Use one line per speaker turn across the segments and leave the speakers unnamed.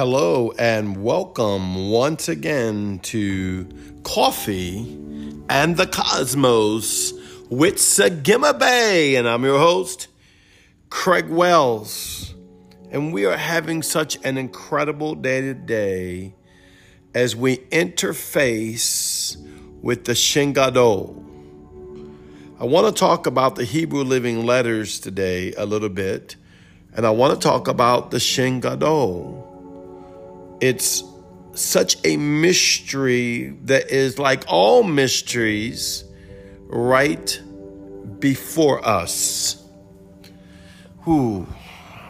Hello and welcome once again to Coffee and the Cosmos with Sagima Bay. And I'm your host, Craig Wells. And we are having such an incredible day today as we interface with the Shin Gadol. I want to talk about the Hebrew Living Letters today a little bit, and I want to talk about the Shin Gadol. It's such a mystery that is like all mysteries right before us. Whew.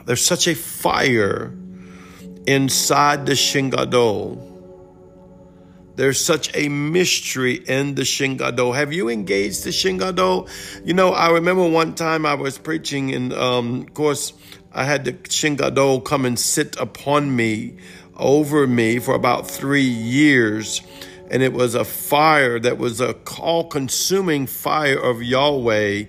There's such a fire inside the Shin Gadol. There's such a mystery in the Shin Gadol. Have you engaged the Shin Gadol? You know, I remember one time I was preaching, and um, of course, I had the Shin Gadol come and sit upon me over me for about three years. And it was a fire that was a all consuming fire of Yahweh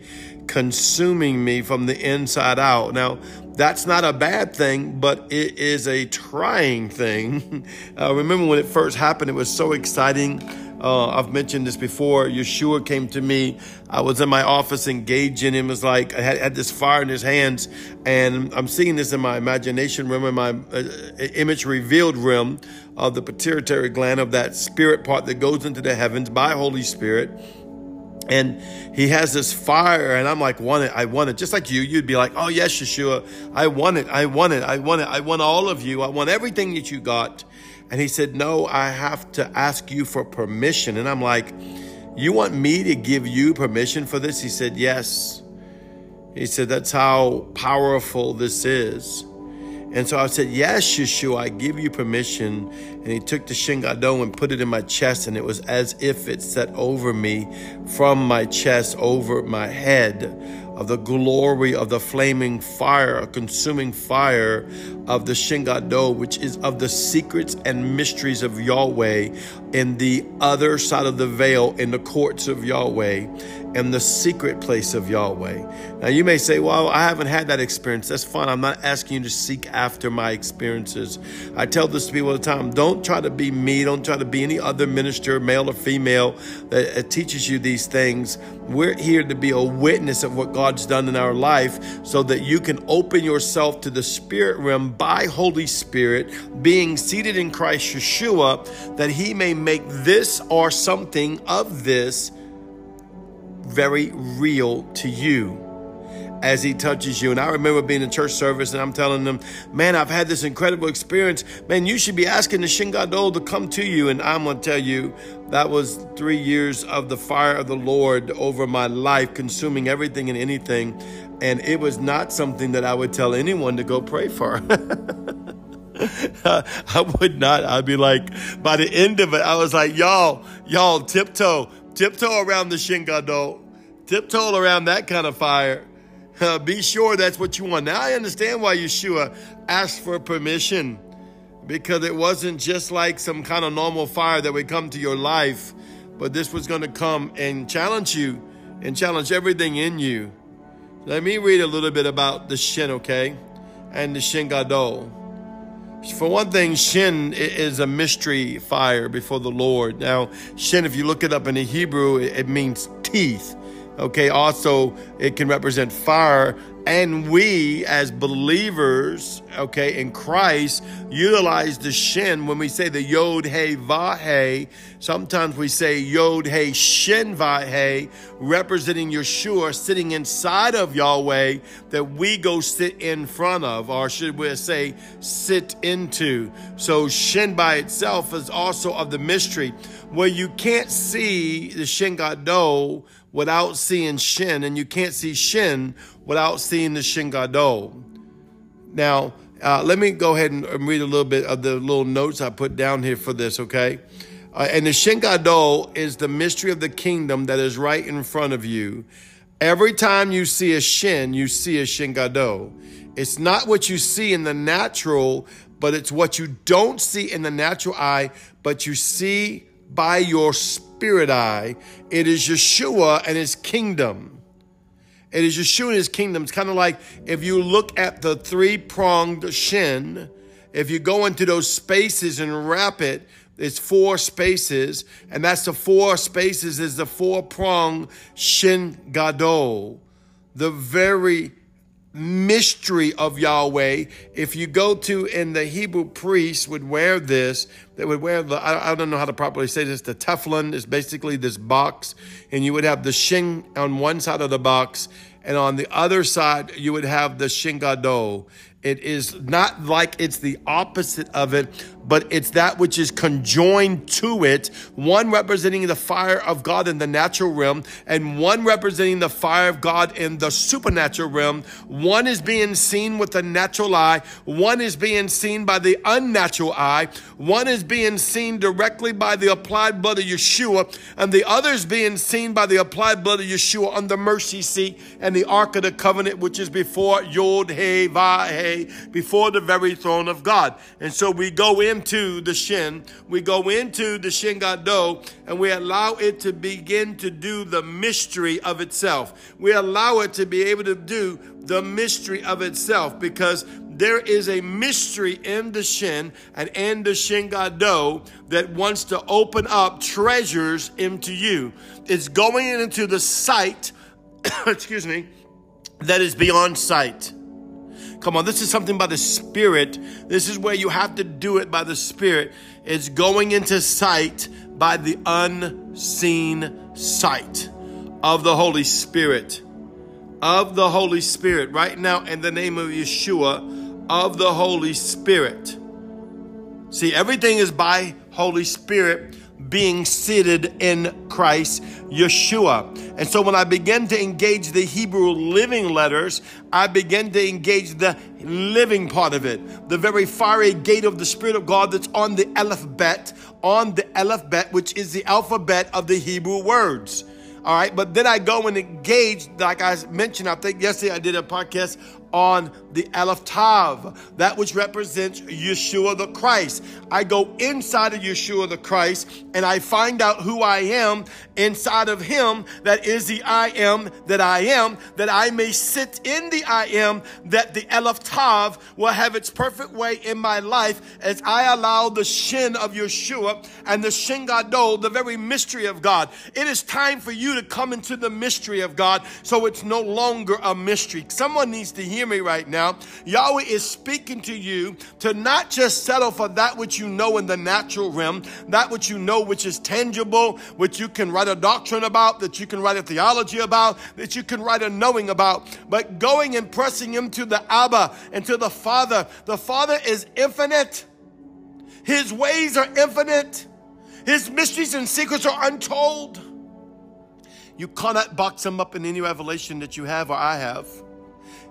consuming me from the inside out. Now, that's not a bad thing, but it is a trying thing. uh, remember when it first happened, it was so exciting. Uh, I've mentioned this before. Yeshua came to me. I was in my office engaging him. It was like I had, had this fire in his hands, and I'm seeing this in my imagination realm, in my uh, image revealed realm of the pituitary gland of that spirit part that goes into the heavens by Holy Spirit. And he has this fire, and I'm like, want it, I want it. Just like you, you'd be like, oh, yes, Yeshua, I want it, I want it, I want it, I want all of you, I want everything that you got. And he said, No, I have to ask you for permission. And I'm like, You want me to give you permission for this? He said, Yes. He said, That's how powerful this is. And so I said, Yes, Yeshua, I give you permission. And he took the Shin Gadol and put it in my chest, and it was as if it set over me from my chest over my head of the glory of the flaming fire, a consuming fire of the Shin Gadol, which is of the secrets and mysteries of Yahweh in the other side of the veil in the courts of Yahweh and the secret place of Yahweh. Now, you may say, Well, I haven't had that experience. That's fine. I'm not asking you to seek after my experiences. I tell this to people all the time don't try to be me, don't try to be any other minister, male or female, that teaches you these things. We're here to be a witness of what God's done in our life so that you can open yourself to the spirit realm by Holy Spirit, being seated in Christ Yeshua, that He may make this or something of this very real to you as he touches you. And I remember being in church service and I'm telling them, man, I've had this incredible experience. Man, you should be asking the Shin Gadol to come to you. And I'm going to tell you, that was three years of the fire of the Lord over my life, consuming everything and anything. And it was not something that I would tell anyone to go pray for. I would not. I'd be like, by the end of it, I was like, y'all, y'all tiptoe, tiptoe around the Shin Gadol, tiptoe around that kind of fire. Uh, be sure that's what you want. Now I understand why Yeshua asked for permission because it wasn't just like some kind of normal fire that would come to your life, but this was going to come and challenge you and challenge everything in you. Let me read a little bit about the Shin, okay? And the Shin Gadol. For one thing, Shin is a mystery fire before the Lord. Now, Shin, if you look it up in the Hebrew, it means teeth. Okay, also it can represent fire. And we as believers, okay, in Christ, utilize the shin when we say the yod hey va hey. Sometimes we say yod hey shin va hey, representing Yeshua sitting inside of Yahweh that we go sit in front of, or should we say sit into. So shin by itself is also of the mystery where you can't see the shin gadol without seeing Shin, and you can't see Shin without seeing the Shin Gadol. Now, uh, let me go ahead and read a little bit of the little notes I put down here for this, okay? Uh, and the Shin Gadol is the mystery of the kingdom that is right in front of you. Every time you see a Shin, you see a Shin Gadol. It's not what you see in the natural, but it's what you don't see in the natural eye, but you see by your spirit eye. It is Yeshua and his kingdom. It is Yeshua and his kingdom. It's kind of like if you look at the three pronged shin if you go into those spaces and wrap it, it's four spaces, and that's the four spaces is the four prong shin gadol, the very mystery of Yahweh. If you go to, in the Hebrew priests would wear this, they would wear the, I, I don't know how to properly say this, the teflon is basically this box, and you would have the shin on one side of the box, and on the other side, you would have the shin gadol. It is not like it's the opposite of it, but it's that which is conjoined to it, one representing the fire of God in the natural realm, and one representing the fire of God in the supernatural realm. One is being seen with the natural eye, one is being seen by the unnatural eye, one is being seen directly by the applied blood of Yeshua, and the other is being seen by the applied blood of Yeshua on the mercy seat and the Ark of the Covenant, which is before Yod He Va He, before the very throne of God. And so we go in into the shin, we go into the shin gadol, and we allow it to begin to do the mystery of itself. We allow it to be able to do the mystery of itself because there is a mystery in the shin and in the shin gadol that wants to open up treasures into you. It's going into the sight, excuse me, that is beyond sight. Come on, this is something by the Spirit. This is where you have to do it by the Spirit. It's going into sight by the unseen sight of the Holy Spirit. Of the Holy Spirit. Right now, in the name of Yeshua, of the Holy Spirit. See, everything is by Holy Spirit being seated in Christ Yeshua. And so when I begin to engage the Hebrew living letters, I begin to engage the living part of it, the very fiery gate of the Spirit of God that's on the alphabet, on the alphabet, which is the alphabet of the Hebrew words. All right, but then I go and engage, like I mentioned, I think yesterday I did a podcast on the Aleph Tav, that which represents Yeshua the Christ. I go inside of Yeshua the Christ and I find out who I am inside of Him that is the I am that I am, that I may sit in the I am, that the Aleph Tav will have its perfect way in my life as I allow the Shin of Yeshua and the Shin Gadol, the very mystery of God. It is time for you to come into the mystery of God so it's no longer a mystery. Someone needs to hear hear me right now. Yahweh is speaking to you to not just settle for that which you know in the natural realm, that which you know which is tangible, which you can write a doctrine about, that you can write a theology about, that you can write a knowing about, but going and pressing him to the Abba and to the Father. The Father is infinite. His ways are infinite. His mysteries and secrets are untold. You cannot box him up in any revelation that you have or I have.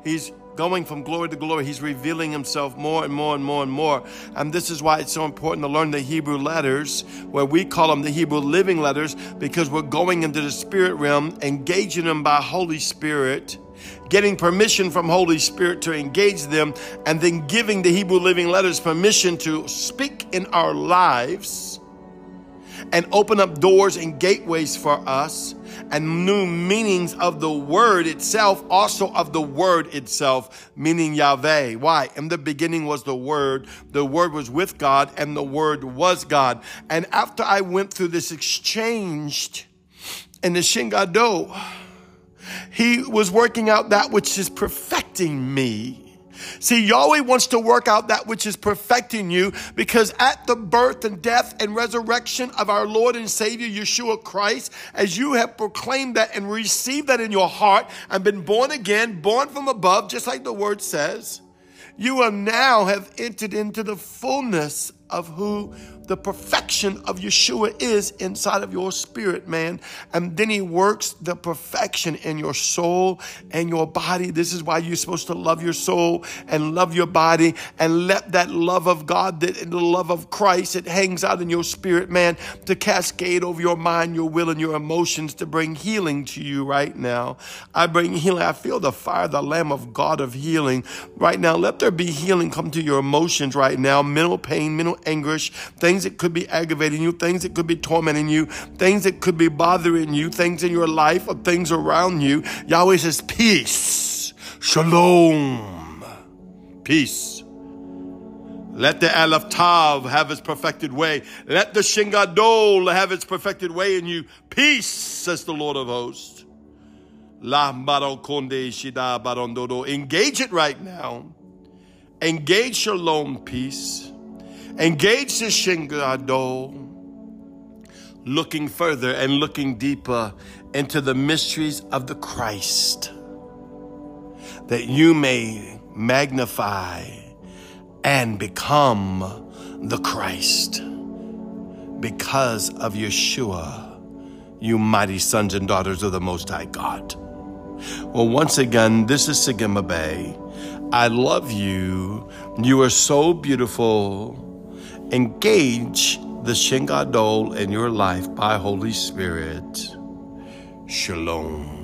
He's going from glory to glory. He's revealing himself more and more and more and more. And this is why it's so important to learn the Hebrew letters, where we call them the Hebrew living letters, because we're going into the spirit realm, engaging them by Holy Spirit getting permission from Holy Spirit to engage them, and then giving the Hebrew Living Letters permission to speak in our lives and open up doors and gateways for us and new meanings of the word itself, also of the word itself, meaning Yahweh. Why? In the beginning was the word, the word was with God, and the word was God. And after I went through this exchange in the Shin Gadol, he was working out that which is perfecting me. See, Yahweh wants to work out that which is perfecting you because at the birth and death and resurrection of our Lord and Savior Yeshua Christ, as you have proclaimed that and received that in your heart and been born again, born from above, just like the word says, you will now have entered into the fullness of who the perfection of Yeshua is inside of your spirit, man. And then he works the perfection in your soul and your body. This is why you're supposed to love your soul and love your body and let that love of God, that the love of Christ, it hangs out in your spirit, man, to cascade over your mind, your will, and your emotions to bring healing to you right now. I bring healing. I feel the fire, the Lamb of God of healing right now. Let there be healing come to your emotions right now, mental pain, mental anguish, things things that could be aggravating you, things that could be tormenting you, things that could be bothering you, things in your life or things around you. Yahweh says, Peace, Shalom, peace. Let the Aleph Tav have its perfected way. Let the Shin Gadol have its perfected way in you. Peace, says the Lord of hosts. La Konde Shida Barondodo. Engage it right now. Engage Shalom peace. Engage the Shin Gadol. Looking further and looking deeper into the mysteries of the Christ. That you may magnify and become the Christ because of Yeshua, you mighty sons and daughters of the Most High God. Well, once again, this is Sagima Bay. I love you. You are so beautiful. Engage the Shin Gadol in your life by Holy Spirit. Shalom.